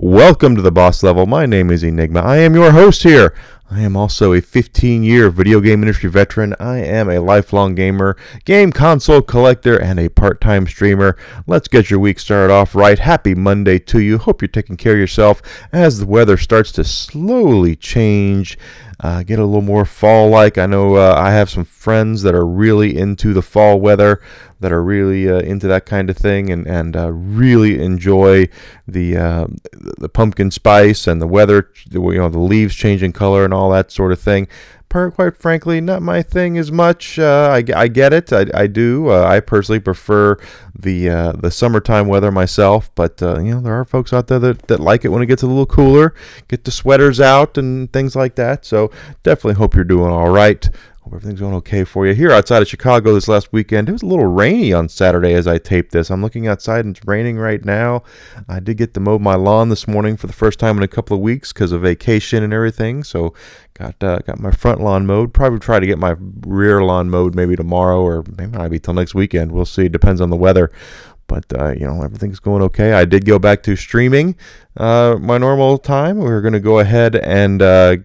Welcome to the boss level. My name is Enygma. I am your host here. I am also a 15 year video game industry veteran. I am a lifelong gamer, game console collector, and a part time streamer. Let's get your week started off right. Happy Monday to you. Hope you're taking care of yourself as the weather starts to slowly change uh, get a little more fall like. I know uh, I have some friends that are really into the fall weather, that are really uh, into that kind of thing, and and uh, really enjoy the uh, the pumpkin spice and the weather, you know, the leaves changing color and all that sort of thing per, quite frankly, not my thing as much. Uh, I, I get it. I, I do. Uh, I personally prefer the uh, the summertime weather myself, but uh, you know there are folks out there that, that like it when it gets a little cooler, get the sweaters out and things like that. So definitely hope you're doing all right. Hope everything's going okay for you. Here outside of Chicago this last weekend, it was a little rainy on Saturday as I taped this. I'm looking outside and it's raining right now. I did get to mow my lawn this morning for the first time in a couple of weeks because of vacation and everything. So got uh, got my front lawn mowed. Probably try to get my rear lawn mowed maybe tomorrow or maybe not be till next weekend. We'll see. Depends on the weather but uh, you know everything's going okay. I did go back to streaming uh, my normal time. We're going to go ahead and uh,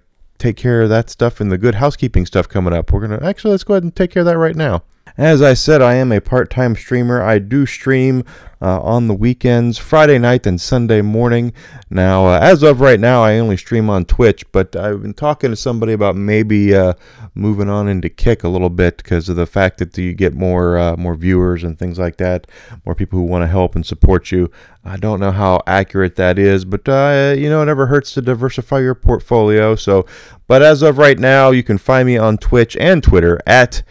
take care of that stuff and the good housekeeping stuff coming up. We're going to actually let's go ahead and take care of that right now. As I said, I am a part time streamer. I do stream uh, on the weekends, Friday night and Sunday morning. Now, uh, as of right now, I only stream on Twitch, but I've been talking to somebody about maybe uh, moving on into Kick a little bit because of the fact that you get more uh, more viewers and things like that, more people who want to help and support you. I don't know how accurate that is, but uh, you know, it never hurts to diversify your portfolio. So, but as of right now, you can find me on Twitch and Twitter at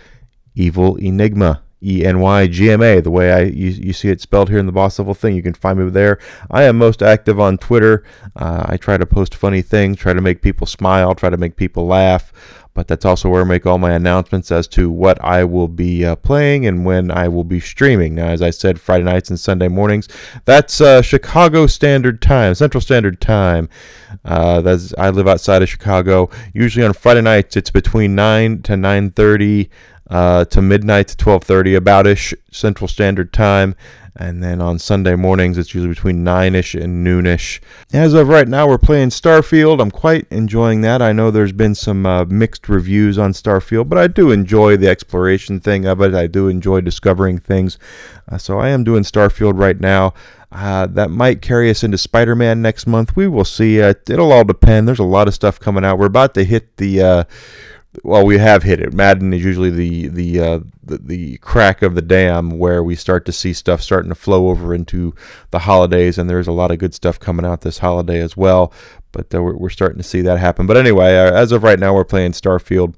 Evil Enygma. E N Y G M A, the way I you, you see it spelled here in the boss level thing. You can find me there. I am most active on Twitter. Uh, I try to post funny things, try to make people smile, try to make people laugh. But that's also where I make all my announcements as to what I will be uh, playing and when I will be streaming. Now, as I said, Friday nights and Sunday mornings. That's uh, Chicago Standard Time, Central Standard Time. Uh, that's I live outside of Chicago. Usually on Friday nights, it's between nine to nine thirty uh, to midnight to 12:30 about ish Central Standard Time, and then on Sunday mornings it's usually between 9ish and noonish. As of right now, we're playing Starfield. I'm quite enjoying that. I know there's been some uh, mixed reviews on Starfield, but I do enjoy the exploration thing of it. I do enjoy discovering things. Uh, so I am doing Starfield right now. Uh, that might carry us into Spider Man next month. We will see. Uh, it'll all depend. There's a lot of stuff coming out. We're about to hit the uh, well, we have hit it. Madden is usually the the, uh, the, the crack of the dam where we start to see stuff starting to flow over into the holidays, and there's a lot of good stuff coming out this holiday as well. But uh, we're, we're starting to see that happen. But anyway, uh, as of right now, we're playing Starfield.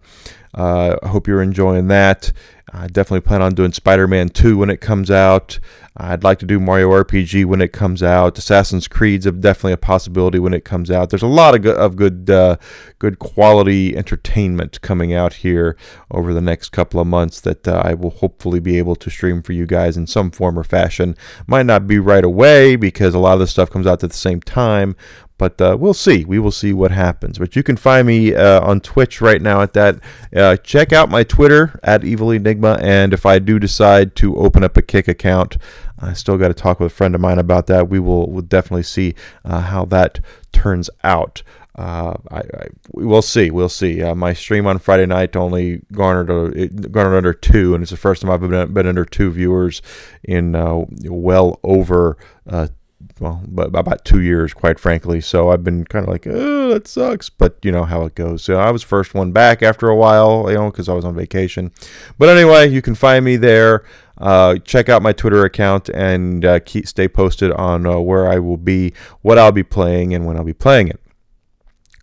Uh, I hope you're enjoying that. I definitely plan on doing Spider-Man 2 when it comes out. I'd like to do Mario RPG when it comes out. Assassin's Creed's definitely a possibility when it comes out. There's a lot of good, of good, uh, good quality entertainment coming out here over the next couple of months that uh, I will hopefully be able to stream for you guys in some form or fashion. Might not be right away because a lot of this stuff comes out at the same time, but uh, we'll see. We will see what happens. But you can find me uh, on Twitch right now at that. Uh, check out my Twitter at Evil Enygma, and if I do decide to open up a Kick account, I still got to talk with a friend of mine about that. We will we'll definitely see uh, how that turns out. Uh, I, I, we'll see. We'll see. Uh, my stream on Friday night only garnered a, garnered under two, and it's the first time I've been, been under two viewers in well over uh, but about two years, quite frankly. So I've been kind of like, oh, that sucks. But you know how it goes. So I was first one back after a while, you know, because I was on vacation. But anyway, you can find me there. Uh, check out my Twitter account and uh, keep stay posted on uh, where I will be, what I'll be playing, and when I'll be playing it.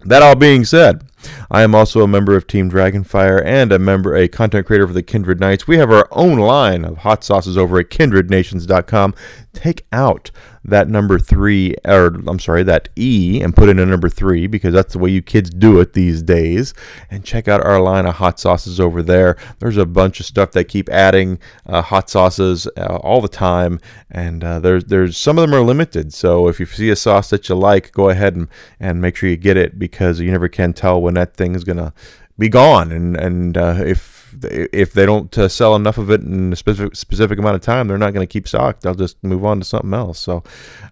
That all being said, I am also a member of Team Dragonfire and a member, a content creator for the Kindred Knights. We have our own line of hot sauces over at kindrednations.com. Take out that number three, or I'm sorry, that E, and put in a number three because that's the way you kids do it these days. And check out our line of hot sauces over there. There's a bunch of stuff that keep adding uh, hot sauces uh, all the time, and uh, there's there's some of them are limited. So if you see a sauce that you like, go ahead and, and make sure you get it because you never can tell when that thing is gonna be gone. And and uh, if if they don't uh, sell enough of it in a specific specific amount of time, they're not going to keep stock. They'll just move on to something else. So,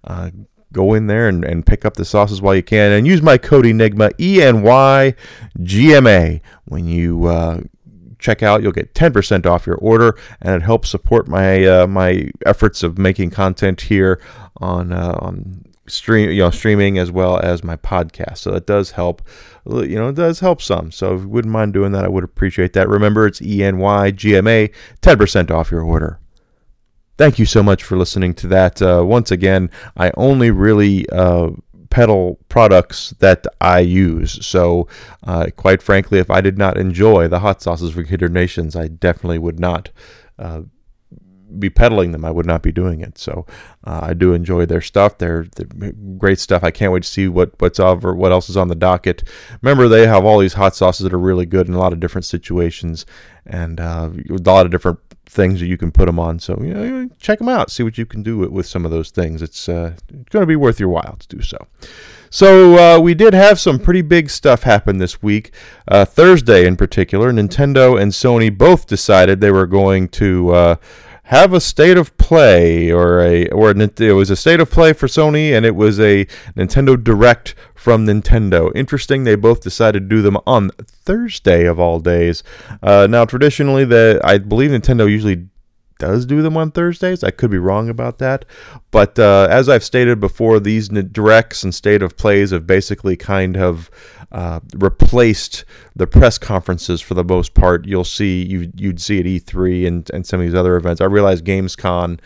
uh, go in there and, and pick up the sauces while you can. And use my code Enygma, E N Y G M A, when you uh, check out. You'll get 10% off your order, and it helps support my uh, my efforts of making content here on uh, on stream you know streaming as well as my podcast. So that does help you know it does help some. So if you wouldn't mind doing that i would appreciate that. Remember it's e-n-y-g-m-a 10% off your order. Thank you so much for listening to that. Uh, once again i only really uh, peddle products that I use. So, uh, quite frankly, if I did not enjoy the hot sauces for Kindred Nations, I definitely would not uh, be peddling them. I would not be doing it. So, uh, I do enjoy their stuff. They're, they're, great stuff. I can't wait to see what what's over, what else is on the docket. Remember, they have all these hot sauces that are really good in a lot of different situations and uh, a lot of different things that you can put them on. So you know, check them out, see what you can do with, with some of those things. It's, uh, going to be worth your while to do so. So uh, we did have some pretty big stuff happen this week. Uh, Thursday, in particular, Nintendo and Sony both decided they were going to uh, have a state of play or a or it was a state of play for Sony and it was a Nintendo Direct from Nintendo. Interesting, they both decided to do them on Thursday of all days. Uh, now, traditionally, the I believe Nintendo usually does do them on Thursdays. I could be wrong about that. But uh, as I've stated before, these directs and state of plays have basically kind of uh, replaced the press conferences for the most part. You'll see you you'd see at E3 and, and some of these other events. I realize Gamescom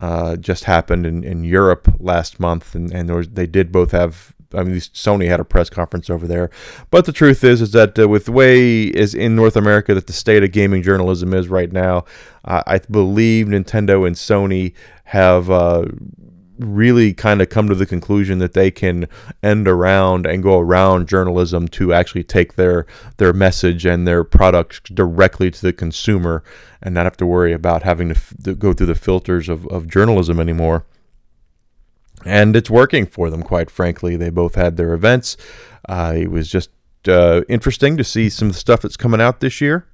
uh, just happened in, in Europe last month, and, and was, they did both have I mean, Sony had a press conference over there. But the truth is, is that uh, with the way is in North America that the state of gaming journalism is right now, I believe Nintendo and Sony have uh, really kind of come to the conclusion that they can end around and go around journalism to actually take their their message and their product directly to the consumer and not have to worry about having to, f- to go through the filters of, of journalism anymore and it's working for them. Quite frankly, they both had their events. Uh, it was just uh, interesting to see some of the stuff that's coming out this year,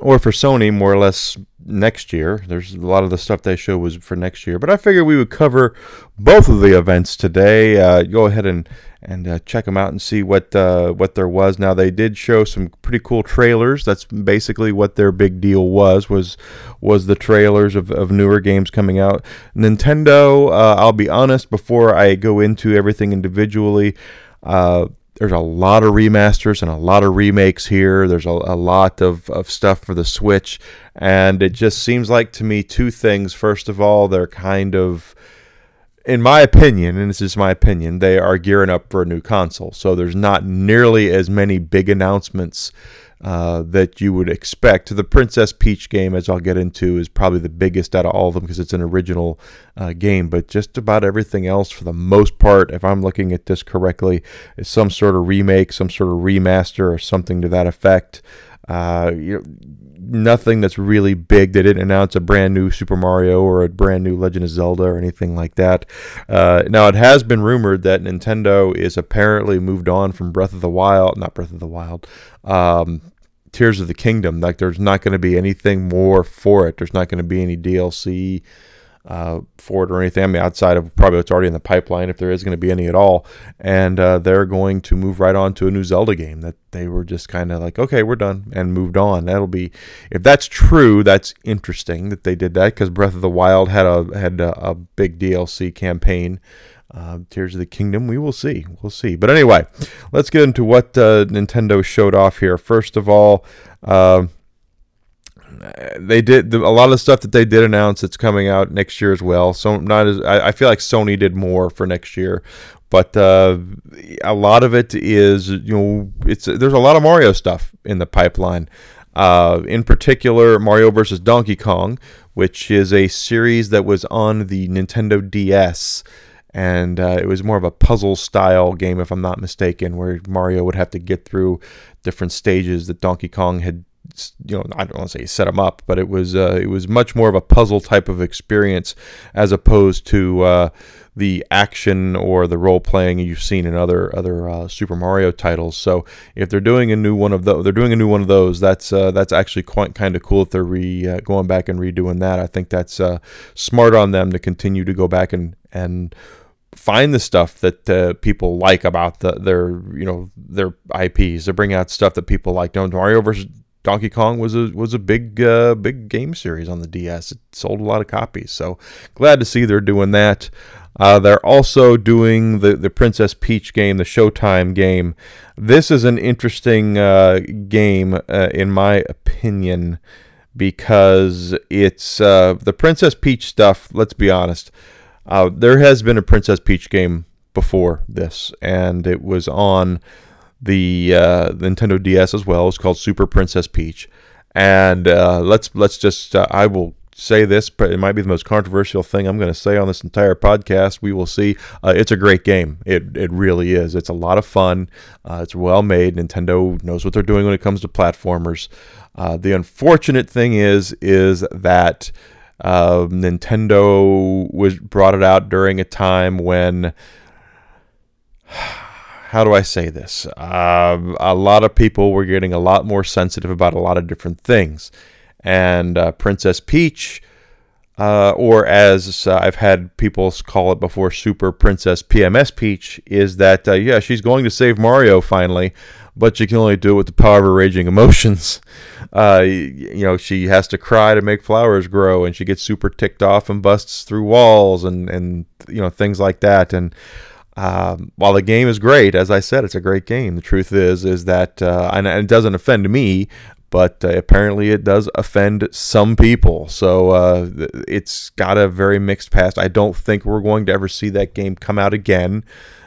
or for Sony, more or less next year. There's a lot of the stuff they show was for next year, but I figured we would cover both of the events today. Uh, go ahead and and uh, check them out and see what uh, what there was. Now they did show some pretty cool trailers. That's basically what their big deal was was was the trailers of, of newer games coming out. Nintendo. Uh, I'll be honest before I go into everything individually. Uh, there's a lot of remasters and a lot of remakes here. There's a, a lot of, of stuff for the Switch. And it just seems like to me two things. First of all, they're kind of in my opinion, and this is my opinion, they are gearing up for a new console. So there's not nearly as many big announcements uh, that you would expect. The Princess Peach game, as I'll get into, is probably the biggest out of all of them because it's an original uh, game. But just about everything else, for the most part, if I'm looking at this correctly, is some sort of remake, some sort of remaster, or something to that effect. Uh, you know, nothing that's really big. They didn't announce a brand new Super Mario or a brand new Legend of Zelda or anything like that. Uh, now, it has been rumored that Nintendo is apparently moved on from Breath of the Wild, not Breath of the Wild, um, Tears of the Kingdom. Like, there's not going to be anything more for it. There's not going to be any DLC uh, for it or anything. I mean, outside of probably what's already in the pipeline, if there is going to be any at all. And uh, they're going to move right on to a new Zelda game that they were just kind of like, okay, we're done and moved on. That'll be, if that's true, that's interesting that they did that because Breath of the Wild had a had a, a big DLC campaign. Uh, Tears of the Kingdom, we will see. We'll see. But anyway, let's get into what uh, Nintendo showed off here. First of all, uh, they did a lot of the stuff that they did announce that's coming out next year as well. So not as I, I feel like Sony did more for next year, but uh, a lot of it is you know it's there's a lot of Mario stuff in the pipeline. Uh, in particular, Mario vs. Donkey Kong, which is a series that was on the Nintendo DS and uh, it was more of a puzzle style game if i'm not mistaken where mario would have to get through different stages that donkey kong had you know, I don't want to say set them up, but it was uh, it was much more of a puzzle type of experience as opposed to uh, the action or the role playing you've seen in other other uh, Super Mario titles. So if they're doing a new one of those, they're doing a new one of those. That's uh, that's actually quite kind of cool if they're re, uh, going back and redoing that. I think that's uh, smart on them to continue to go back and and find the stuff that uh, people like about the, their you know their IPs. They bring out stuff that people like. You know, Mario versus Donkey Kong was a was a big uh, big game series on the DS. It sold a lot of copies. So glad to see they're doing that. Uh, they're also doing the, the Princess Peach game, the Showtime game. This is an interesting uh, game, uh, in my opinion, because it's uh, the Princess Peach stuff. Let's be honest. Uh, there has been a Princess Peach game before this, and it was on the uh, Nintendo DS as well. It's called Super Princess Peach, and let's let's just I will say this, but it might be the most controversial thing I'm going to say on this entire podcast. We will see. Uh, it's a great game. It, it really is. It's a lot of fun. Uh, it's well made. Nintendo knows what they're doing when it comes to platformers. Uh, the unfortunate thing is is that uh, Nintendo was brought it out during a time when. How do I say this? Uh, a lot of people were getting a lot more sensitive about a lot of different things and uh, Princess Peach, uh, or as uh, I've had people call it before, Super Princess PMS Peach, is that uh, yeah, she's going to save Mario finally, but she can only do it with the power of her raging emotions. Uh, you know, she has to cry to make flowers grow, and she gets super ticked off and busts through walls and and you know things like that. And um, while the game is great, as I said, it's a great game. The truth is, is that, uh, and, it doesn't offend me, but uh, apparently it does offend some people. So uh, it's got a very mixed past. I don't think we're going to ever see that game come out again,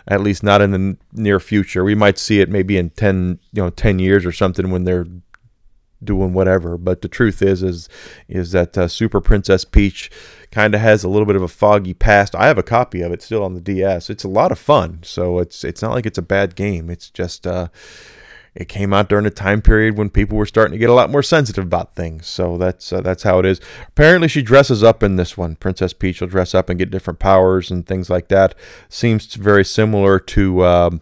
at least not in the near future. We might see it maybe in ten, you know, ten years or something when they're doing whatever. But the truth is, is is that uh, Super Princess Peach kind of has a little bit of a foggy past. I have a copy of it still on the DS. It's a lot of fun. So it's it's not like it's a bad game. It's just uh, it came out during a time period when people were starting to get a lot more sensitive about things. So that's uh, that's how it is. Apparently, she dresses up in this one. Princess Peach will dress up and get different powers and things like that. Seems very similar to um,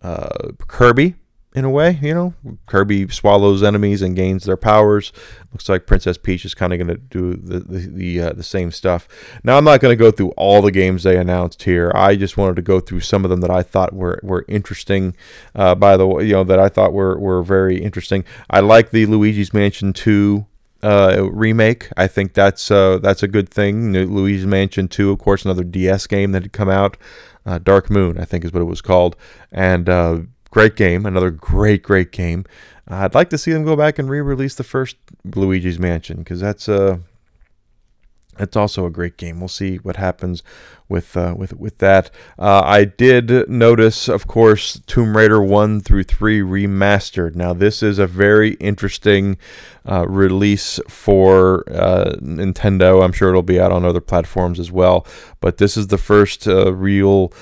uh, Kirby in a way. You know, Kirby swallows enemies and gains their powers. Looks like Princess Peach is kind of going to do the the the, uh, the, same stuff. Now, I'm not going to go through all the games they announced here. I just wanted to go through some of them that I thought were were interesting. Uh, by the way, you know that I thought were were very interesting. I like the Luigi's Mansion 2 uh, remake. I think that's uh, that's a good thing. Luigi's Mansion 2, of course, another DS game that had come out. Uh, Dark Moon, I think, is what it was called, and uh, great game, another great, great game. Uh, I'd like to see them go back and re-release the first Luigi's Mansion because that's a uh, it's also a great game. We'll see what happens with uh, with with that. Uh, I did notice, of course, Tomb Raider one through three remastered. Now, this is a very interesting uh, release for uh, Nintendo. I'm sure it'll be out on other platforms as well. But this is the first uh, real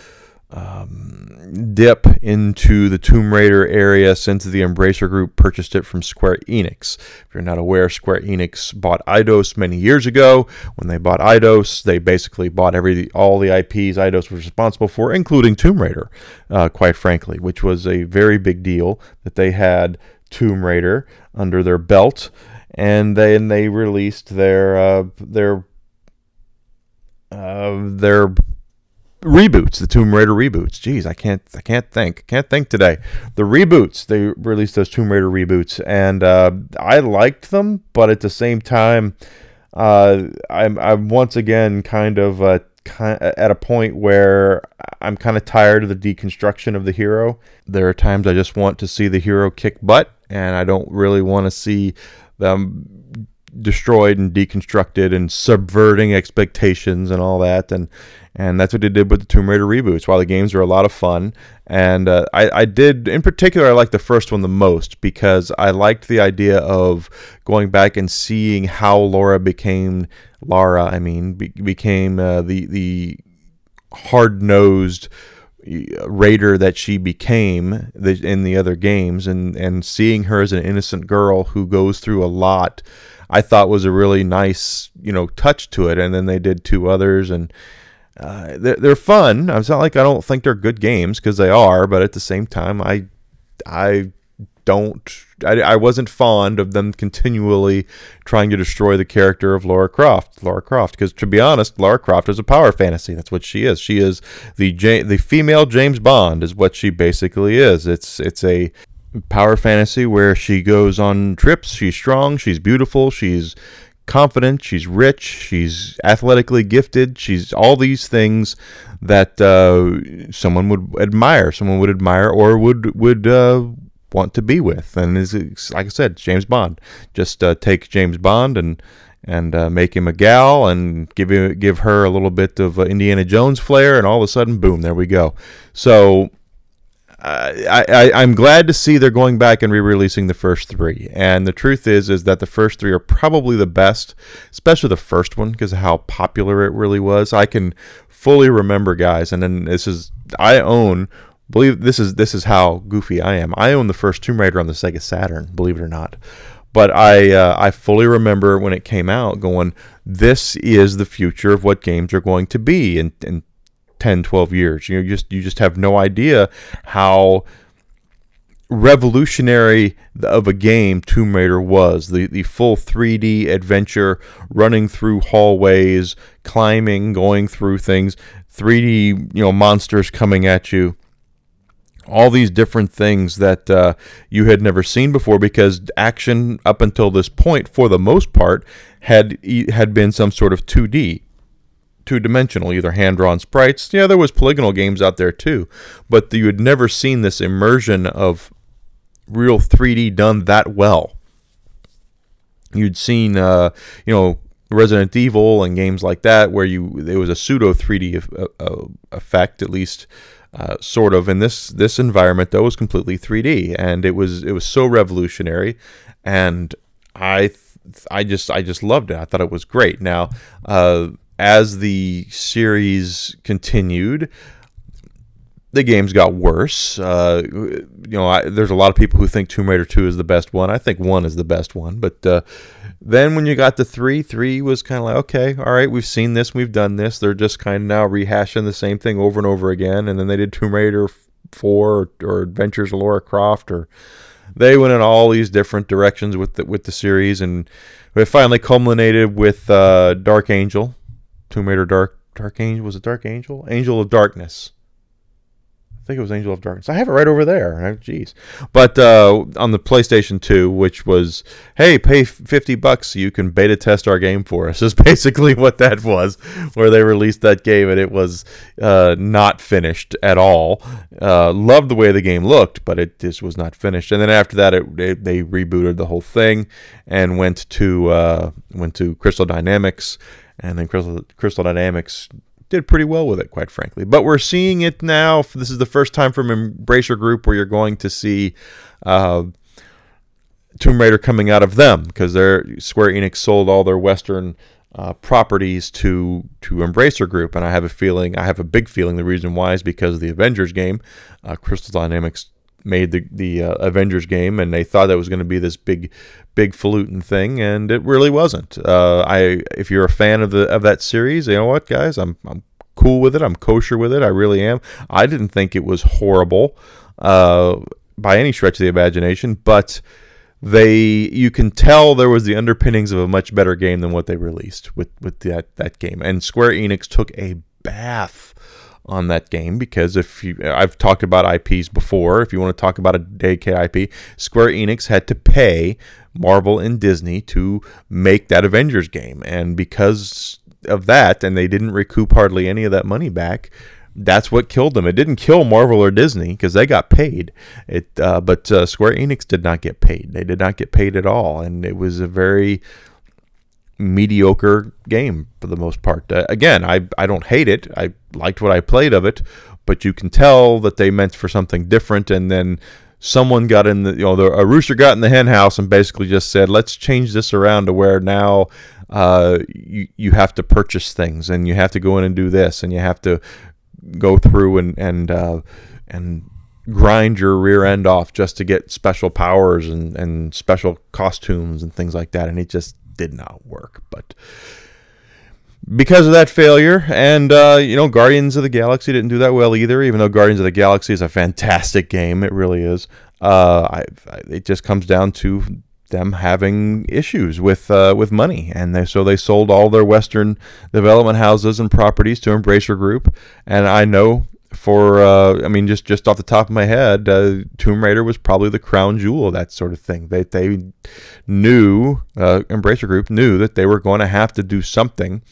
um, dip into the Tomb Raider area since the Embracer Group purchased it from Square Enix. If you're not aware, Square Enix bought Eidos many years ago. When they bought Eidos, they basically bought every all the IPs Eidos was responsible for, including Tomb Raider, uh, quite frankly, which was a very big deal that they had Tomb Raider under their belt, and then they released their uh, their uh, their reboots, the Tomb Raider reboots. Jeez, I can't, I can't think, can't think today. The reboots, they released those Tomb Raider reboots, and uh, I liked them, but at the same time, uh, I'm, I'm once again kind of uh, at a point where I'm kind of tired of the deconstruction of the hero. There are times I just want to see the hero kick butt, and I don't really want to see them destroyed and deconstructed and subverting expectations and all that. And and that's what they did with the Tomb Raider reboots. While the games are a lot of fun, and uh, I, I did in particular, I liked the first one the most because I liked the idea of going back and seeing how Laura became Lara. I mean, be, became uh, the the hard nosed uh, raider that she became in the other games, and and seeing her as an innocent girl who goes through a lot. I thought was a really nice, you know, touch to it. And then they did two others, and uh, they're, they're fun. It's not like I don't think they're good games because they are, but at the same time, I I don't. I, I wasn't fond of them continually trying to destroy the character of Laura Croft. Laura Croft, because to be honest, Laura Croft is a power fantasy. That's what she is. She is the the female James Bond is what she basically is. It's it's a power fantasy where she goes on trips. She's strong. She's beautiful. She's confident, she's rich, she's athletically gifted, she's all these things that uh, someone would admire, someone would admire or would would uh, want to be with. And is like I said, James Bond. Just uh, take James Bond and and uh, make him a gal and give give her a little bit of uh, Indiana Jones flair, and all of a sudden, boom, there we go. So I, I, am glad to see they're going back and re-releasing the first three. And the truth is, is that the first three are probably the best, especially the first one because of how popular it really was. I can fully remember, guys, and then this is I own. Believe this is this is how goofy I am. I own the first Tomb Raider on the Sega Saturn. Believe it or not. But I uh, I fully remember when it came out, going, "This is the future of what games are going to be." And, and 10, 12 years. You know, you just you just have no idea how revolutionary of a game Tomb Raider was. The the full 3D adventure, running through hallways, climbing, going through things, 3D you know monsters coming at you. All these different things that uh, you had never seen before, because action up until this point, for the most part, had had been some sort of 2D two dimensional, either hand drawn sprites. Yeah, there was polygonal games out there too, but you had never seen this immersion of real 3D done that well. You'd seen, uh, you know, Resident Evil and games like that, where you it was a pseudo 3D uh, effect, at least. Uh, sort of in this this environment though was completely 3D and it was it was so revolutionary and I I just I just loved it I thought it was great now uh, as the series continued, the games got worse. Uh, you know, I, there's a lot of people who think Tomb Raider 2 is the best one. I think 1 is the best one. But uh, then when you got to 3, 3 was kind of like, okay, all right, we've seen this, we've done this. They're just kind of now rehashing the same thing over and over again. And then they did Tomb Raider 4 or, or Adventures of Laura Croft or they went in all these different directions with the, with the series and it finally culminated with uh, Dark Angel Tomb Raider Dark Dark Angel was it Dark Angel? Angel of Darkness. I think it was Angel of Darkness. I have it right over there. Jeez. But uh, on the PlayStation 2, which was, hey, pay 50 bucks you can beta test our game for us, is basically what that was, where they released that game and it was uh, not finished at all. Uh, loved the way the game looked, but it just was not finished. And then after that, it, it, they rebooted the whole thing and went to uh, went to Crystal Dynamics and then Crystal, Crystal Dynamics did pretty well with it, quite frankly. But we're seeing it now. This is the first time from Embracer Group where you're going to see uh, Tomb Raider coming out of them because their Square Enix sold all their Western uh, properties to to Embracer Group, and I have a feeling, I have a big feeling, the reason why is because of the Avengers game. Uh, Crystal Dynamics made the the uh, Avengers game, and they thought that was going to be this big, big falutin thing, and it really wasn't. Uh, I if you're a fan of the of that series, you know what, guys, I'm I'm cool with it. I'm kosher with it. I really am. I didn't think it was horrible uh, by any stretch of the imagination, but they you can tell there was the underpinnings of a much better game than what they released with with that that game. And Square Enix took a bath on that game because if you I've talked about IPs before, if you want to talk about a dedicated IP, Square Enix had to pay Marvel and Disney to make that Avengers game and because of that and they didn't recoup hardly any of that money back, that's what killed them. It didn't kill Marvel or Disney because they got paid. It, uh, but uh, Square Enix did not get paid. They did not get paid at all, and it was a very mediocre game for the most part. Uh, again, I I don't hate it. I liked what I played of it, but you can tell that they meant for something different, and then someone got in the you know the, a rooster got in the hen house and basically just said let's change this around to where now uh, you you have to purchase things and you have to go in and do this and you have to go through and and uh, and grind your rear end off just to get special powers and, and special costumes and things like that and it just did not work. But because of that failure, and uh, you know, Guardians of the Galaxy didn't do that well either. Even though Guardians of the Galaxy is a fantastic game, it really is. uh, I, I, it just comes down to them having issues with uh, with money, and they, so they sold all their Western development houses and properties to Embracer Group. And I know for uh, I mean just just off the top of my head, uh, Tomb Raider was probably the crown jewel of that sort of thing. They they knew uh, Embracer Group knew that they were going to have to do something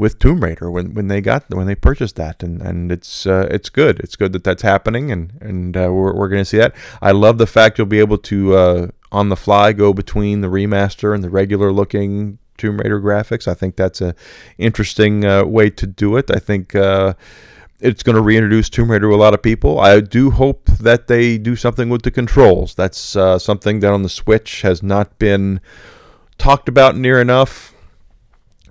with Tomb Raider when, when they got when they purchased that, and and it's uh, it's good. It's good that that's happening, and and uh, we're we're going to see that. I love the fact you'll be able to uh, on the fly go between the remaster and the regular looking Tomb Raider graphics. I think that's a interesting uh, way to do it. I think uh, it's going to reintroduce Tomb Raider to a lot of people. I do hope that they do something with the controls. That's uh, something that on the Switch has not been talked about near enough.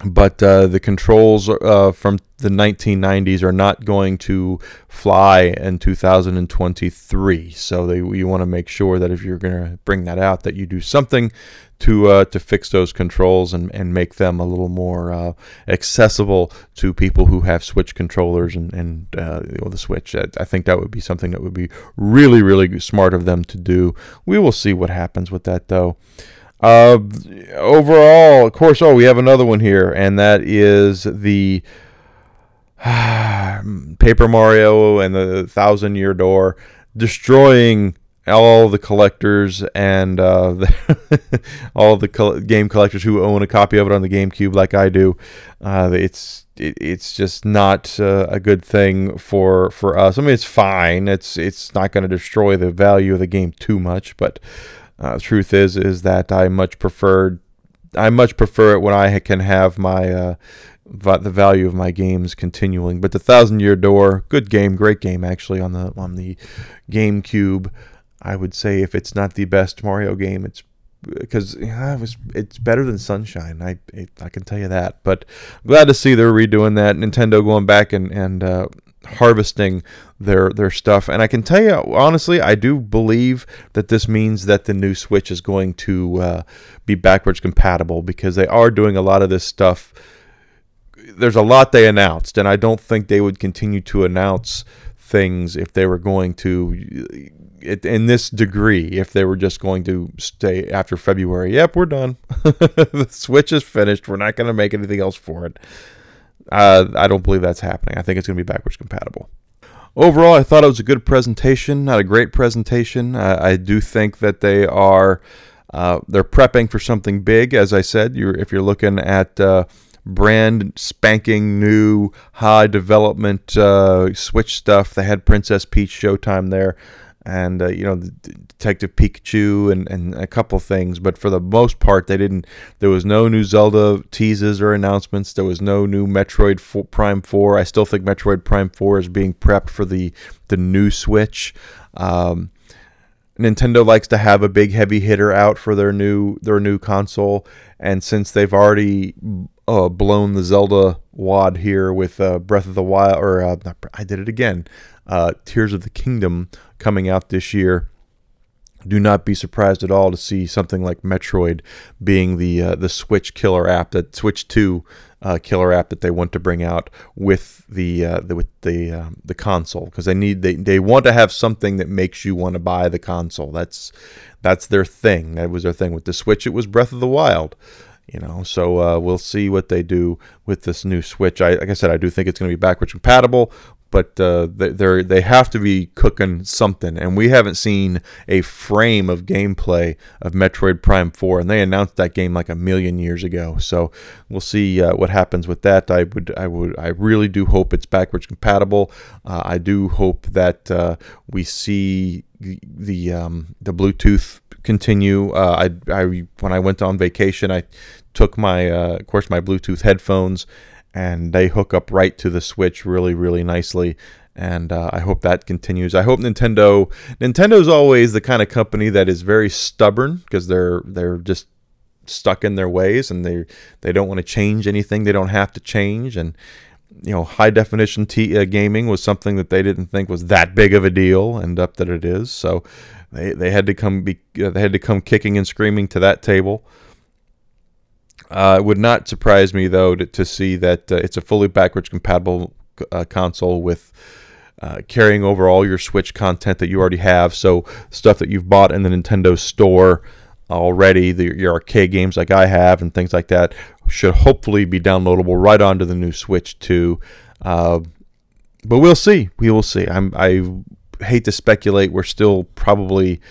But uh, the controls uh, from the 1990s are not going to fly in 2023. So they, you want to make sure that if you're going to bring that out, that you do something to uh, to fix those controls and, and make them a little more uh, accessible to people who have Switch controllers and and uh, the Switch. I, I, think that would be something that would be really really smart of them to do. We will see what happens with that though. Uh, overall, of course, oh, we have another one here, and that is the Paper Mario and the Thousand Year Door destroying all the collectors and uh, the all the co- game collectors who own a copy of it on the GameCube, like I do. Uh, it's it, it's just not uh, a good thing for for us. I mean, it's fine. It's it's not going to destroy the value of the game too much, but uh, the truth is is that I much preferred I much prefer it when I can have my uh, the value of my games continuing. But the Thousand Year Door, good game, great game actually on the on the GameCube. I would say if it's not the best Mario game, it's because it was it's better than Sunshine. I it, I can tell you that. But I'm glad to see they're redoing that. Nintendo going back and and uh, harvesting their their stuff. And I can tell you honestly, I do believe that this means that the new Switch is going to uh, be backwards compatible because they are doing a lot of this stuff. There's a lot they announced, and I don't think they would continue to announce things if they were going to in this degree if they were just going to stay after February. Yep, we're done. the Switch is finished. We're not going to make anything else for it. Uh, I don't believe that's happening. I think it's going to be backwards compatible. Overall, I thought it was a good presentation, not a great presentation. I do think that they are uh, they're prepping for something big. As I said, you're, if you're looking at uh, brand spanking new high development uh, Switch stuff, they had Princess Peach Showtime there and uh, you know Detective Pikachu and, and a couple things, but for the most part, they didn't. There was no new Zelda teases or announcements. There was no new Metroid Prime Four. I still think Metroid Prime Four is being prepped for the the new Switch. Um, Nintendo likes to have a big heavy hitter out for their new their new console, and since they've already uh, blown the Zelda wad here with uh, Breath of the Wild, or uh, I did it again, uh, Tears of the Kingdom coming out this year. Do not be surprised at all to see something like Metroid being the uh, the Switch killer app that Switch Two uh, killer app that they want to bring out with the, uh, the with the um, the console because they need they, they want to have something that makes you want to buy the console. That's that's their thing. That was their thing with the Switch. It was Breath of the Wild you know so uh, we'll see what they do with this new switch I, like i said i do think it's going to be backwards compatible but uh, they they have to be cooking something, and we haven't seen a frame of gameplay of Metroid Prime Four, and they announced that game like a million years ago. So we'll see uh, what happens with that. I would I would I really do hope it's backwards compatible. Uh, I do hope that uh, we see the the, um, the Bluetooth continue. Uh, I I when I went on vacation, I took my uh, of course my Bluetooth headphones and they hook up right to the Switch really, really nicely. And uh, I hope that continues. I hope Nintendo. Nintendo's always the kind of company that is very stubborn because they're they're just stuck in their ways and they they don't want to change anything they don't have to change and you know high definition t- uh, gaming was something that they didn't think was that big of a deal and up that it is so they, they had to come be uh, they had to come kicking and screaming to that table uh, it would not surprise me though to, to see that uh, it's a fully backwards compatible uh, console with uh, carrying over all your Switch content that you already have. So stuff that you've bought in the Nintendo Store already, the, your arcade games like I have and things like that, should hopefully be downloadable right onto the new Switch too. Uh, but we'll see. We will see. I'm, I hate to speculate. We're still probably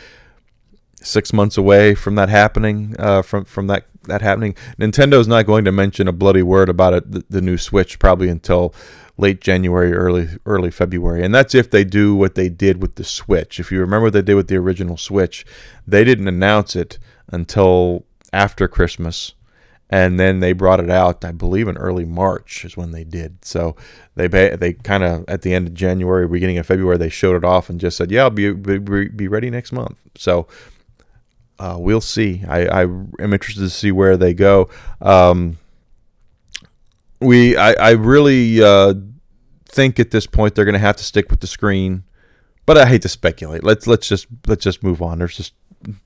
six months away from that happening. Uh, from from that that happening, Nintendo's not going to mention a bloody word about it. The, the, new Switch probably until late January, early early February, and that's if they do what they did with the Switch. If you remember what they did with the original Switch, they didn't announce it until after Christmas and then they brought it out. I believe in early March is when they did. So they they kind of at the end of January, beginning of February, they showed it off and just said, "Yeah, I'll be be, be ready next month." So uh, we'll see. I, I am interested to see where they go. Um, we I I really uh, think at this point they're going to have to stick with the screen, but I hate to speculate. Let's let's just let's just move on. There's just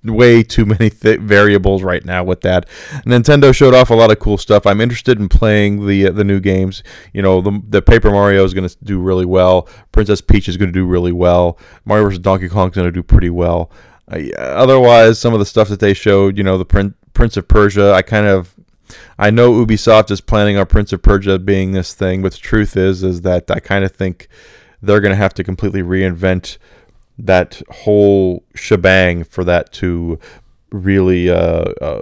way too many th- variables right now with that. Nintendo showed off a lot of cool stuff. I'm interested in playing the uh, the new games. You know, the, the Paper Mario is going to do really well. Princess Peach is going to do really well. Mario vs. Donkey Kong is going to do pretty well. Uh, otherwise, some of the stuff that they showed, you know, the Prin- Prince of Persia, I kind of I know Ubisoft is planning on Prince of Persia being this thing, but the truth is is that I kind of think they're going to have to completely reinvent that whole shebang for that to really uh, uh,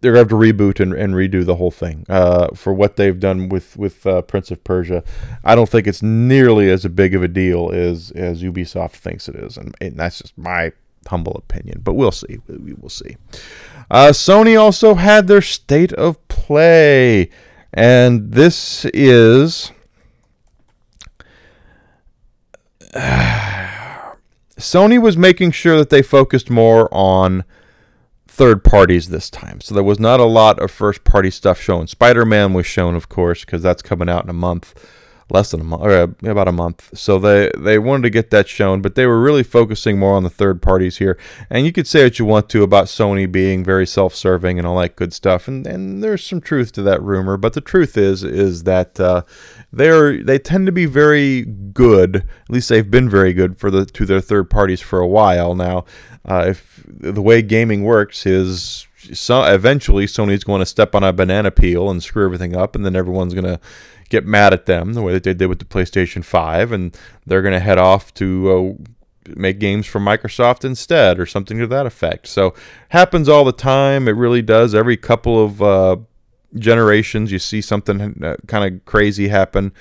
they're going to have to reboot and, and redo the whole thing uh, for what they've done with with uh, Prince of Persia. I don't think it's nearly as big of a deal as as Ubisoft thinks it is, and, and that's just my humble opinion. But we'll see. We will see. Uh, Sony also had their state of play, and this is. Sony was making sure that they focused more on third parties this time. So there was not a lot of first party stuff shown. Spider Man was shown, of course, because that's coming out in a month, less than a month, or about a month. So they, they wanted to get that shown, but they were really focusing more on the third parties here. And you could say what you want to about Sony being very self serving and all that good stuff. And, and there's some truth to that rumor, but the truth is, is that. Uh, they're they tend to be very good. At least they've been very good for the to their third parties for a while now. Uh, if the way gaming works is so eventually Sony's going to step on a banana peel and screw everything up, and then everyone's going to get mad at them the way that they did with the PlayStation 5, and they're going to head off to uh, make games for Microsoft instead, or something to that effect. So happens all the time. It really does. Every couple of uh, generations, you see something uh, kind of crazy happen.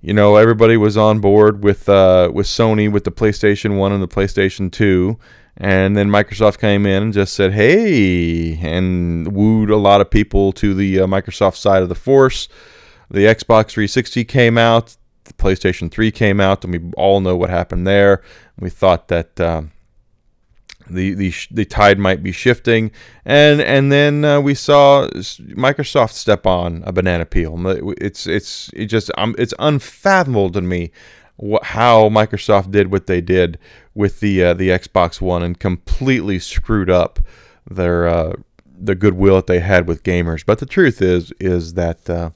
You know, everybody was on board with uh, with Sony with the PlayStation One and the PlayStation Two, and then Microsoft came in and just said, "Hey," and wooed a lot of people to the uh, Microsoft side of the force. The Xbox 360 came out, the PlayStation 3 came out, and we all know what happened there. We thought that. Um, the the the tide might be shifting, and and then uh, we saw Microsoft step on a banana peel. It's it's it just um, it's unfathomable to me how Microsoft did what they did with the uh, the Xbox One and completely screwed up their uh, the goodwill that they had with gamers. But the truth is is that uh,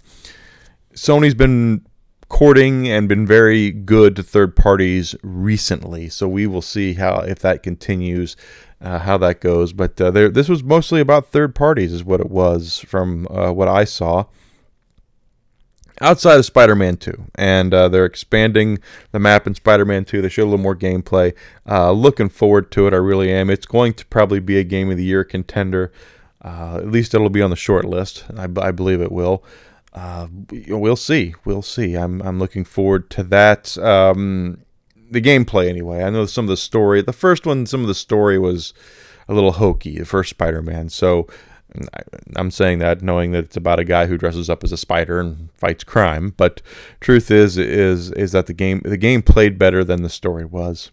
Sony's been courting and been very good to third parties recently. So we will see how if that continues, uh, how that goes. But uh, there, this was mostly about third parties, is what it was from uh, what I saw. Outside of Spider-Man 2, and uh, they're expanding the map in Spider-Man 2. They show a little more gameplay. Uh, looking forward to it. I really am. It's going to probably be a game of the year contender. Uh, at least it'll be on the short list. I believe it will uh, we'll see. We'll see. I'm I'm looking forward to that. Um, the gameplay, anyway. I know some of the story. The first one, some of the story was a little hokey. The first Spider-Man. So I'm saying that knowing that it's about a guy who dresses up as a spider and fights crime. But truth is, is is that the game the game played better than the story was.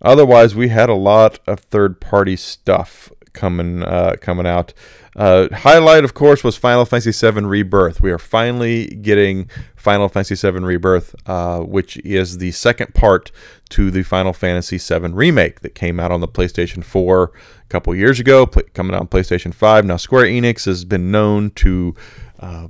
Otherwise, we had a lot of third-party stuff coming uh, coming out. Uh, highlight, of course, was Final Fantasy VII Rebirth. We are finally getting Final Fantasy VII Rebirth, uh, which is the second part to the Final Fantasy VII remake that came out on the PlayStation 4 a couple years ago, coming out on PlayStation 5. Now, Square Enix has been known to uh,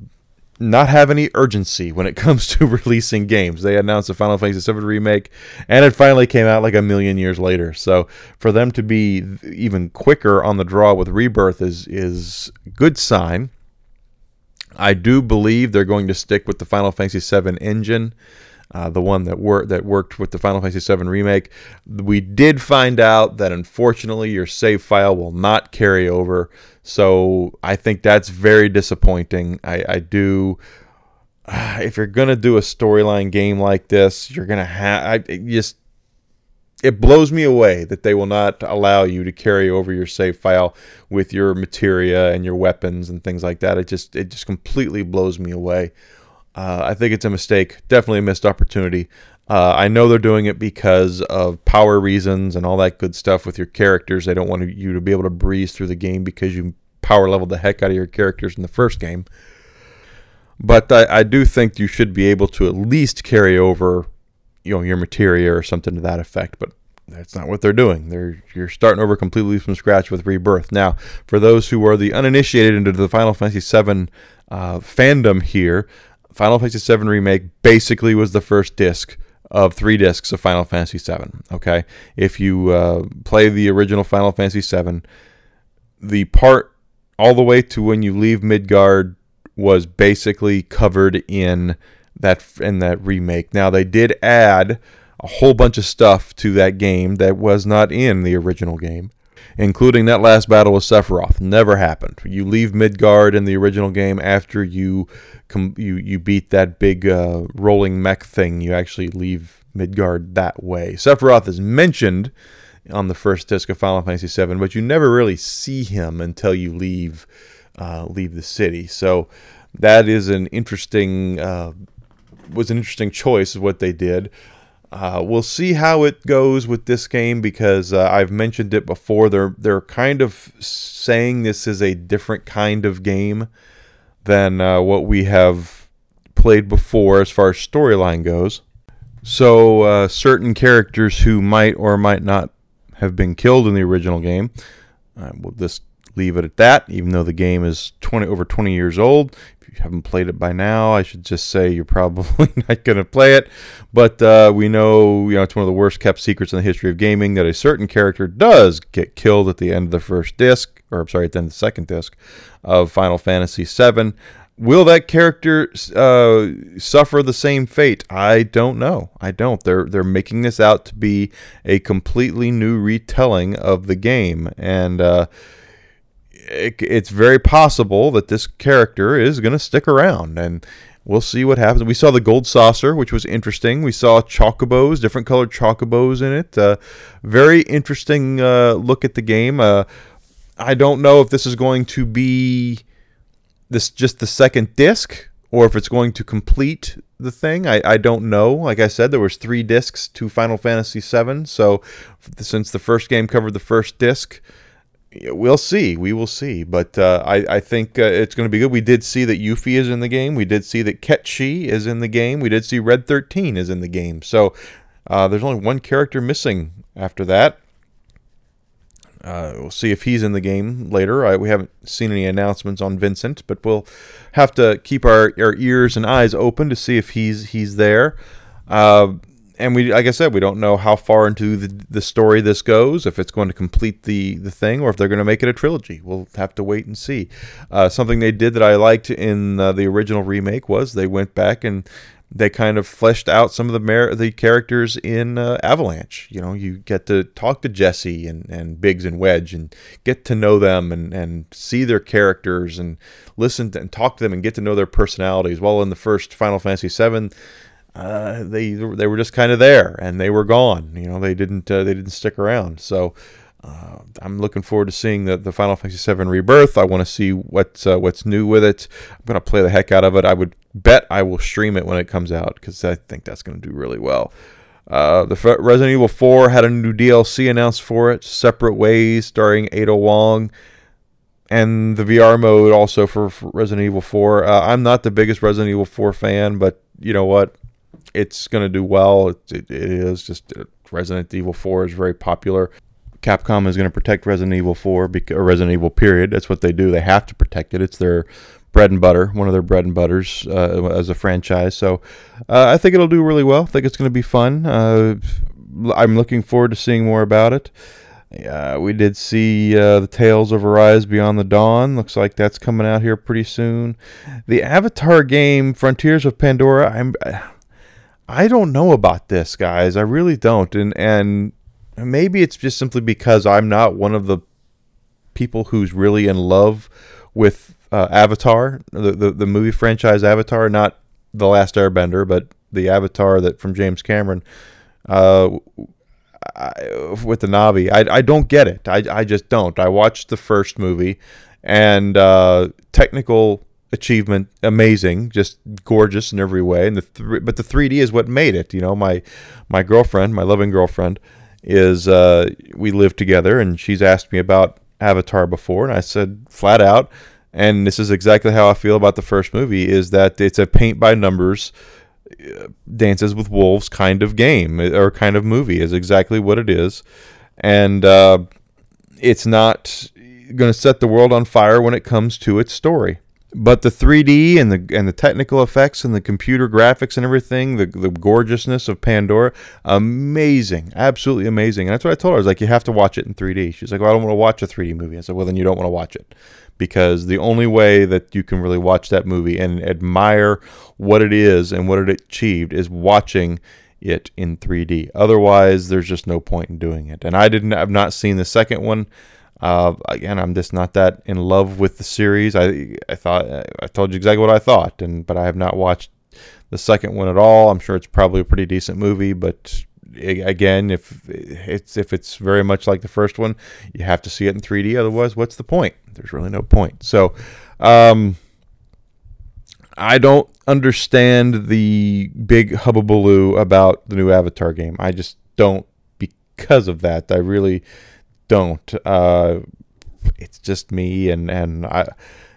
not have any urgency when it comes to releasing games. They announced the Final Fantasy VII remake, and it finally came out like a million years later. So for them to be even quicker on the draw with Rebirth is is good sign. I do believe they're going to stick with the Final Fantasy VII engine. Uh, the one that worked that worked with the Final Fantasy VII remake. We did find out that unfortunately your save file will not carry over, so I think that's very disappointing. I, I do. If you're gonna do a storyline game like this, you're gonna have. I just it blows me away that they will not allow you to carry over your save file with your materia and your weapons and things like that. It just it just completely blows me away. Uh, I think it's a mistake, definitely a missed opportunity. Uh, I know they're doing it because of power reasons and all that good stuff with your characters. They don't want you to be able to breeze through the game because you power leveled the heck out of your characters in the first game. But I, I do think you should be able to at least carry over, you know, your materia or something to that effect. But that's not what they're doing. They're you're starting over completely from scratch with Rebirth. Now, for those who are the uninitiated into the Final Fantasy VII uh, fandom here, Final Fantasy VII Remake basically was the first disc of three discs of Final Fantasy VII. Okay, if you uh, play the original Final Fantasy VII, the part all the way to when you leave Midgar was basically covered in that in that remake. Now they did add a whole bunch of stuff to that game that was not in the original game including that last battle with Sephiroth. Never happened. You leave Midgar in the original game after you com- you you beat that big uh, rolling mech thing. You actually leave Midgar that way. Sephiroth is mentioned on the first disc of Final Fantasy VII, but you never really see him until you leave uh, leave the city. So that is an interesting uh, was an interesting choice of what they did. Uh, we'll see how it goes with this game because uh, I've mentioned it before. They're they're kind of saying this is a different kind of game than uh, what we have played before as far as storyline goes. So uh, certain characters who might or might not have been killed in the original game, uh, we'll just leave it at that. Even though the game is 20 over 20 years old, if you haven't played it by now, I should just say you're probably not going to play it. But uh, we know, you know, it's one of the worst kept secrets in the history of gaming that a certain character does get killed at the end of the first disc, or I'm sorry, at the end of the second disc of Final Fantasy VII. Will that character uh, suffer the same fate? I don't know. I don't. They're they're making this out to be a completely new retelling of the game, and uh, it, it's very possible that this character is going to stick around and we'll see what happens. We saw the gold saucer, which was interesting. We saw chocobos, different colored chocobos in it. Uh, very interesting uh, look at the game. Uh, I don't know if this is going to be this just the second disc or if it's going to complete the thing. I, I don't know. Like I said, there was three discs to Final Fantasy VII. So since the first game covered the first disc, we'll see. We will see. But uh, I, I think uh, it's going to be good. We did see that Yuffie is in the game. We did see that Cait Sith is in the game. We did see Red 13 is in the game. So uh, there's only one character missing after that. Uh, we'll see if he's in the game later. I, we haven't seen any announcements on Vincent, but we'll have to keep our, our ears and eyes open to see if he's he's there. And we, like I said, we don't know how far into the, the story this goes. If it's going to complete the the thing, or if they're going to make it a trilogy, we'll have to wait and see. Uh, something they did that I liked in uh, the original remake was they went back and they kind of fleshed out some of the mer- the characters in uh, Avalanche. You know, you get to talk to Jesse and, and Biggs and Wedge and get to know them and, and see their characters and listen to, and talk to them and get to know their personalities. Well, in the first Final Fantasy VII, uh, they they were just kind of there and they were gone. You know, they didn't uh, they didn't stick around. So uh, I'm looking forward to seeing the, the Final Fantasy VII Rebirth. I want to see what's uh, what's new with it. I'm gonna play the heck out of it. I would bet I will stream it when it comes out because I think that's gonna do really well. Uh, the Resident Evil 4 had a new DLC announced for it, Separate Ways, starring Ada Wong, and the VR mode also for, for Resident Evil 4. Uh, I'm not the biggest Resident Evil 4 fan, but you know what? It's going to do well. It, it, it is just uh, Resident Evil 4 is very popular. Capcom is going to protect Resident Evil 4 because, Resident Evil period. That's what they do. They have to protect it. It's their bread and butter, one of their bread and butters uh, as a franchise. So uh, I think it'll do really well. I think it's going to be fun. Uh, I'm looking forward to seeing more about it. Uh, we did see uh, the Tales of Arise Beyond the Dawn. Looks like that's coming out here pretty soon. The Avatar game, Frontiers of Pandora. I'm, I don't know about this, guys. I really don't, and and maybe it's just simply because I'm not one of the people who's really in love with uh, Avatar, the, the the movie franchise Avatar, not the Last Airbender, but the Avatar that from James Cameron. Uh, I, with the Na'vi. I, I don't get it. I, I just don't. I watched the first movie, and uh, technical achievement amazing, just gorgeous in every way. And the th- but the 3D is what made it. You know, my my girlfriend, my loving girlfriend, is uh, we live together, and she's asked me about Avatar before, and I said flat out, and this is exactly how I feel about the first movie: is that it's a paint by numbers Dances with Wolves kind of game or kind of movie is exactly what it is, and uh, it's not going to set the world on fire when it comes to its story. But the 3D and the and the technical effects and the computer graphics and everything, the the gorgeousness of Pandora, amazing, absolutely amazing. And that's what I told her. I was like, you have to watch it in 3D. She's like, well, I don't want to watch a 3D movie. I said, well, then you don't want to watch it because the only way that you can really watch that movie and admire what it is and what it achieved is watching it in 3D. Otherwise, there's just no point in doing it. And I didn't. I've not seen the second one. Uh, again, I'm just not that in love with the series. I I thought I told you exactly what I thought, and but I have not watched the second one at all. I'm sure it's probably a pretty decent movie, but again, if it's if it's very much like the first one, you have to see it in 3D. Otherwise, what's the point? There's really no point. So, um, I don't understand the big hubbubaloo about the new Avatar game. I just don't because of that. I really don't. Uh, it's just me, and and I.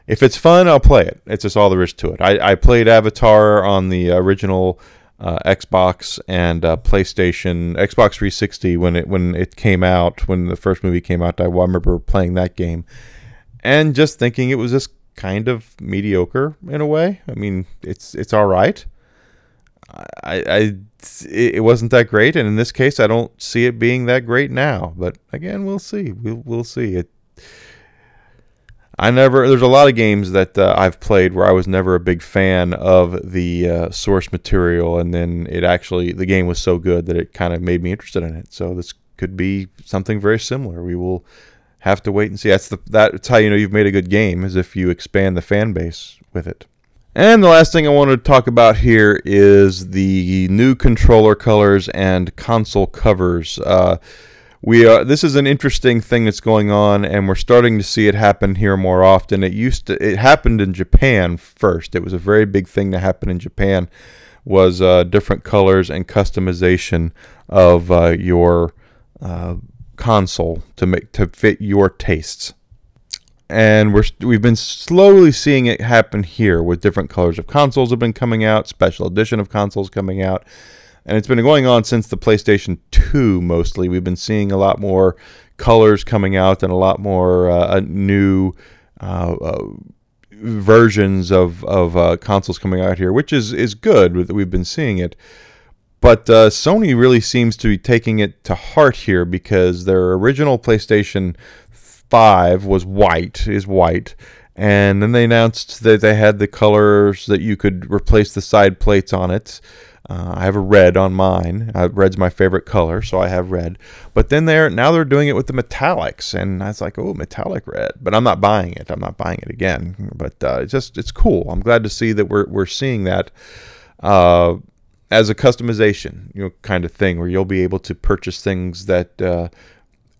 If it's fun, I'll play it. It's just all there is to it. I, I played Avatar on the original uh, Xbox and uh, PlayStation, Xbox 360 when it when it came out, when the first movie came out. I remember playing that game and just thinking it was just kind of mediocre in a way. I mean, it's it's all right. I, I it wasn't that great, and in this case, I don't see it being that great now. But again, we'll see. We'll we'll see. It I never. There's a lot of games that uh, I've played where I was never a big fan of the uh, source material, and then it actually the game was so good that it kind of made me interested in it. So this could be something very similar. We will have to wait and see. That's the that's how you know you've made a good game is if you expand the fan base with it. And the last thing I want to talk about here is the new controller colors and console covers. Uh, we are this is an interesting thing that's going on and we're starting to see it happen here more often. It used to it happened in japan first. It was a very big thing to happen in japan was uh, different colors and customization of uh, your uh, console to make to fit your tastes and we're we've been slowly seeing it happen here with different colors of consoles have been coming out special edition of consoles coming out and it's been going on since the PlayStation 2 mostly. We've been seeing a lot more colors coming out and a lot more uh, new uh, uh, versions of of uh, consoles coming out here, which is is good. We've been seeing it. But uh, Sony really seems to be taking it to heart here because their original PlayStation 5 was white, is white, and then they announced that they had the colors that you could replace the side plates on it. Uh, I have a red on mine. Uh, red's my favorite color, so I have red. But then they're now they're doing it with the metallics, and I was like, oh, metallic red. But I'm not buying it. I'm not buying it again. But uh, it's just it's cool. I'm glad to see that we're we're seeing that uh, as a customization, you know, kind of thing, where you'll be able to purchase things that uh,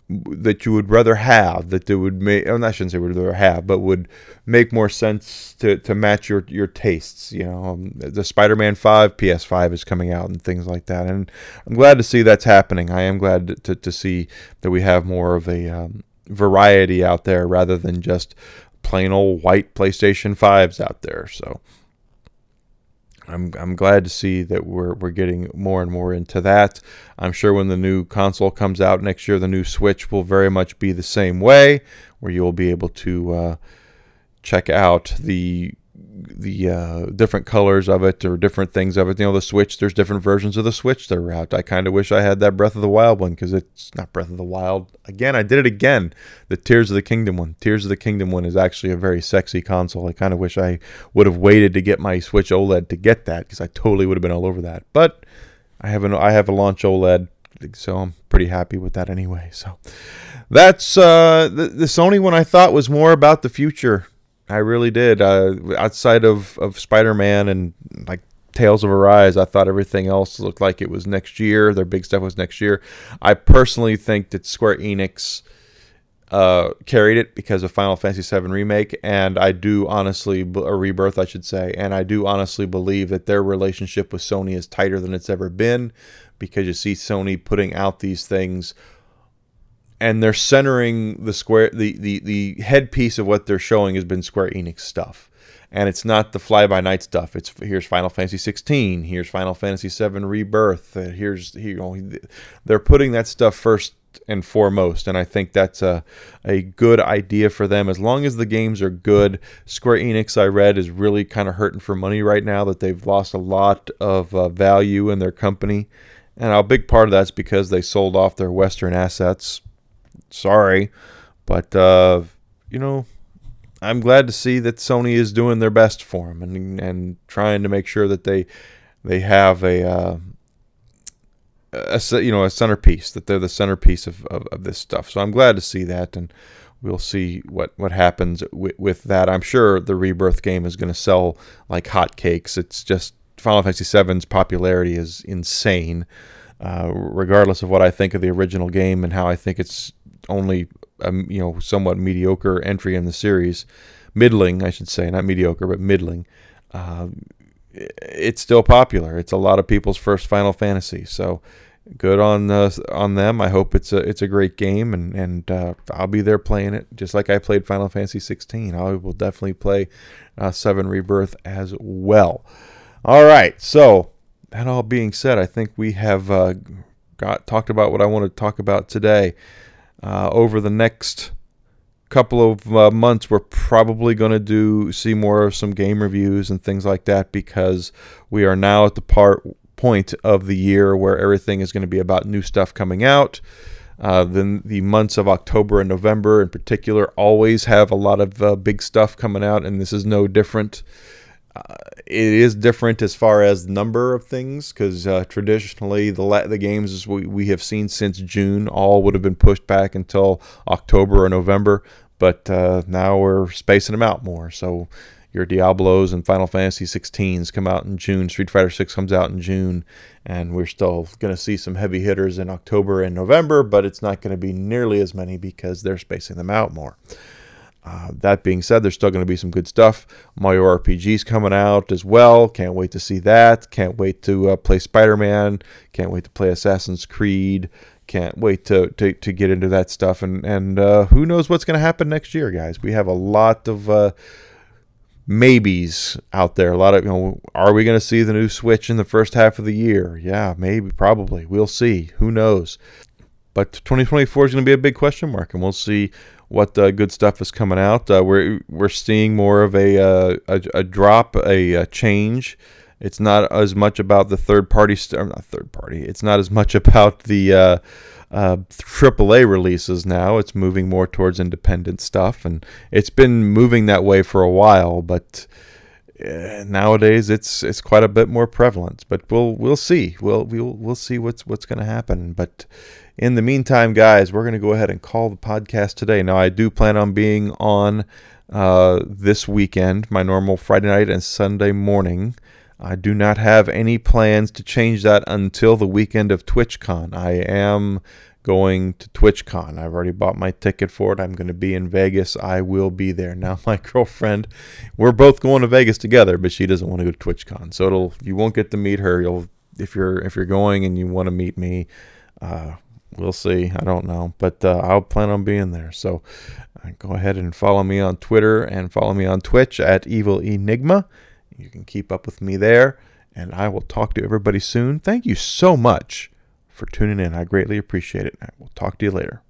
that you would rather have that they would make I shouldn't say would rather have but would make more sense to, to match your your tastes you know? Um, the Spider-Man 5 PS5 is coming out and things like that and I'm glad to see that's happening. I am glad to, to see that we have more of a um, variety out there rather than just plain old white PlayStation 5s out there so I'm I'm glad to see that we're we're getting more and more into that. I'm sure when the new console comes out next year, the new Switch will very much be the same way, where you'll be able to uh, check out the the uh, different colors of it or different things of it. You know, the Switch. There's different versions of the Switch that are out. I kind of wish I had that Breath of the Wild one because it's not Breath of the Wild. Again, I did it again. The Tears of the Kingdom one. Tears of the Kingdom one is actually a very sexy console. I kind of wish I would have waited to get my Switch OLED to get that because I totally would have been all over that. But I have an I have a launch OLED, so I'm pretty happy with that anyway. So that's uh, the, the Sony one. I thought was more about the future I really did. Uh, outside of, of Spider Man and like Tales of Arise, I thought everything else looked like it was next year. Their big stuff was next year. I personally think that Square Enix uh, carried it because of Final Fantasy VII Remake, and I do honestly, a Rebirth, I should say, and I do honestly believe that their relationship with Sony is tighter than it's ever been because you see Sony putting out these things and they're centering the square the, the the headpiece of what they're showing has been Square Enix stuff. And it's not the fly by night stuff. It's here's Final Fantasy 16, here's Final Fantasy 7 Rebirth, uh, here's you know they're putting that stuff first and foremost and I think that's a a good idea for them as long as the games are good. Square Enix I read is really kind of hurting for money right now that they've lost a lot of uh, value in their company. And a big part of that's because they sold off their western assets sorry, but uh, you know, I'm glad to see that Sony is doing their best for them and and trying to make sure that they they have a, uh, a you know a centerpiece that they're the centerpiece of, of, of, this stuff. So I'm glad to see that, and we'll see what what happens with, with that. I'm sure the Rebirth game is going to sell like hotcakes. It's just Final Fantasy VII's popularity is insane. Uh, regardless of what I think of the original game and how I think it's only a you know somewhat mediocre entry in the series, middling I should say, not mediocre but middling. Uh, it's still popular. It's a lot of people's first Final Fantasy, so good on uh, on them. I hope it's a it's a great game, and and uh, I'll be there playing it just like I played Final Fantasy 16. I will definitely play uh, Seven Rebirth as well. All right, so that all being said, I think we have uh, got talked about what I want to talk about today uh, over the next couple of uh, months we're probably going to do see more of some game reviews and things like that because we are now at the part point of the year where everything is going to be about new stuff coming out. Uh, then the months of October and November in particular always have a lot of uh, big stuff coming out and this is no different uh, it is different as far as number of things because uh, traditionally the la- the games we, we have seen since June all would have been pushed back until October or November, but uh, now we're spacing them out more. So your Diablos and Final Fantasy 16s come out in June. Street Fighter 6 comes out in June, and we're still going to see some heavy hitters in October and November, but it's not going to be nearly as many because they're spacing them out more. Uh, that being said, there's still going to be some good stuff. Mario RPG's coming out as well. Can't wait to see that. Can't wait to uh, play Spider Man. Can't wait to play Assassin's Creed. Can't wait to, to, to get into that stuff. And, and uh, who knows what's going to happen next year, guys. We have a lot of uh, maybes out there. A lot of, you know, are we going to see the new Switch in the first half of the year? Yeah, maybe, probably. We'll see. Who knows? But 2024 is going to be a big question mark, and we'll see what uh, good stuff is coming out. Uh, we're we're seeing more of a uh, a, a, drop, a, a, change. It's not as much about the third party, st- not third party. It's not as much about the uh, uh, AAA releases now. It's moving more towards independent stuff, and it's been moving that way for a while. But uh, nowadays, it's it's quite a bit more prevalent. But we'll we'll see. We'll we'll we'll see what's what's going to happen. But in the meantime, guys, we're going to go ahead and call the podcast today. Now, I do plan on being on uh, this weekend, my normal Friday night and Sunday morning. I do not have any plans to change that until the weekend of TwitchCon. I am going to TwitchCon. I've already bought my ticket for it. I'm going to be in Vegas. I will be there. Now, my girlfriend, we're both going to Vegas together, but she doesn't want to go to TwitchCon. So it'll you won't get to meet her. You'll if you're if you're going and you want to meet me, uh, we'll see. I don't know, but uh, I'll plan on being there. So uh, go ahead and follow me on Twitter and follow me on Twitch at Evil Enygma. You can keep up with me there, and I will talk to everybody soon. Thank you so much for tuning in. I greatly appreciate it. I will talk to you later.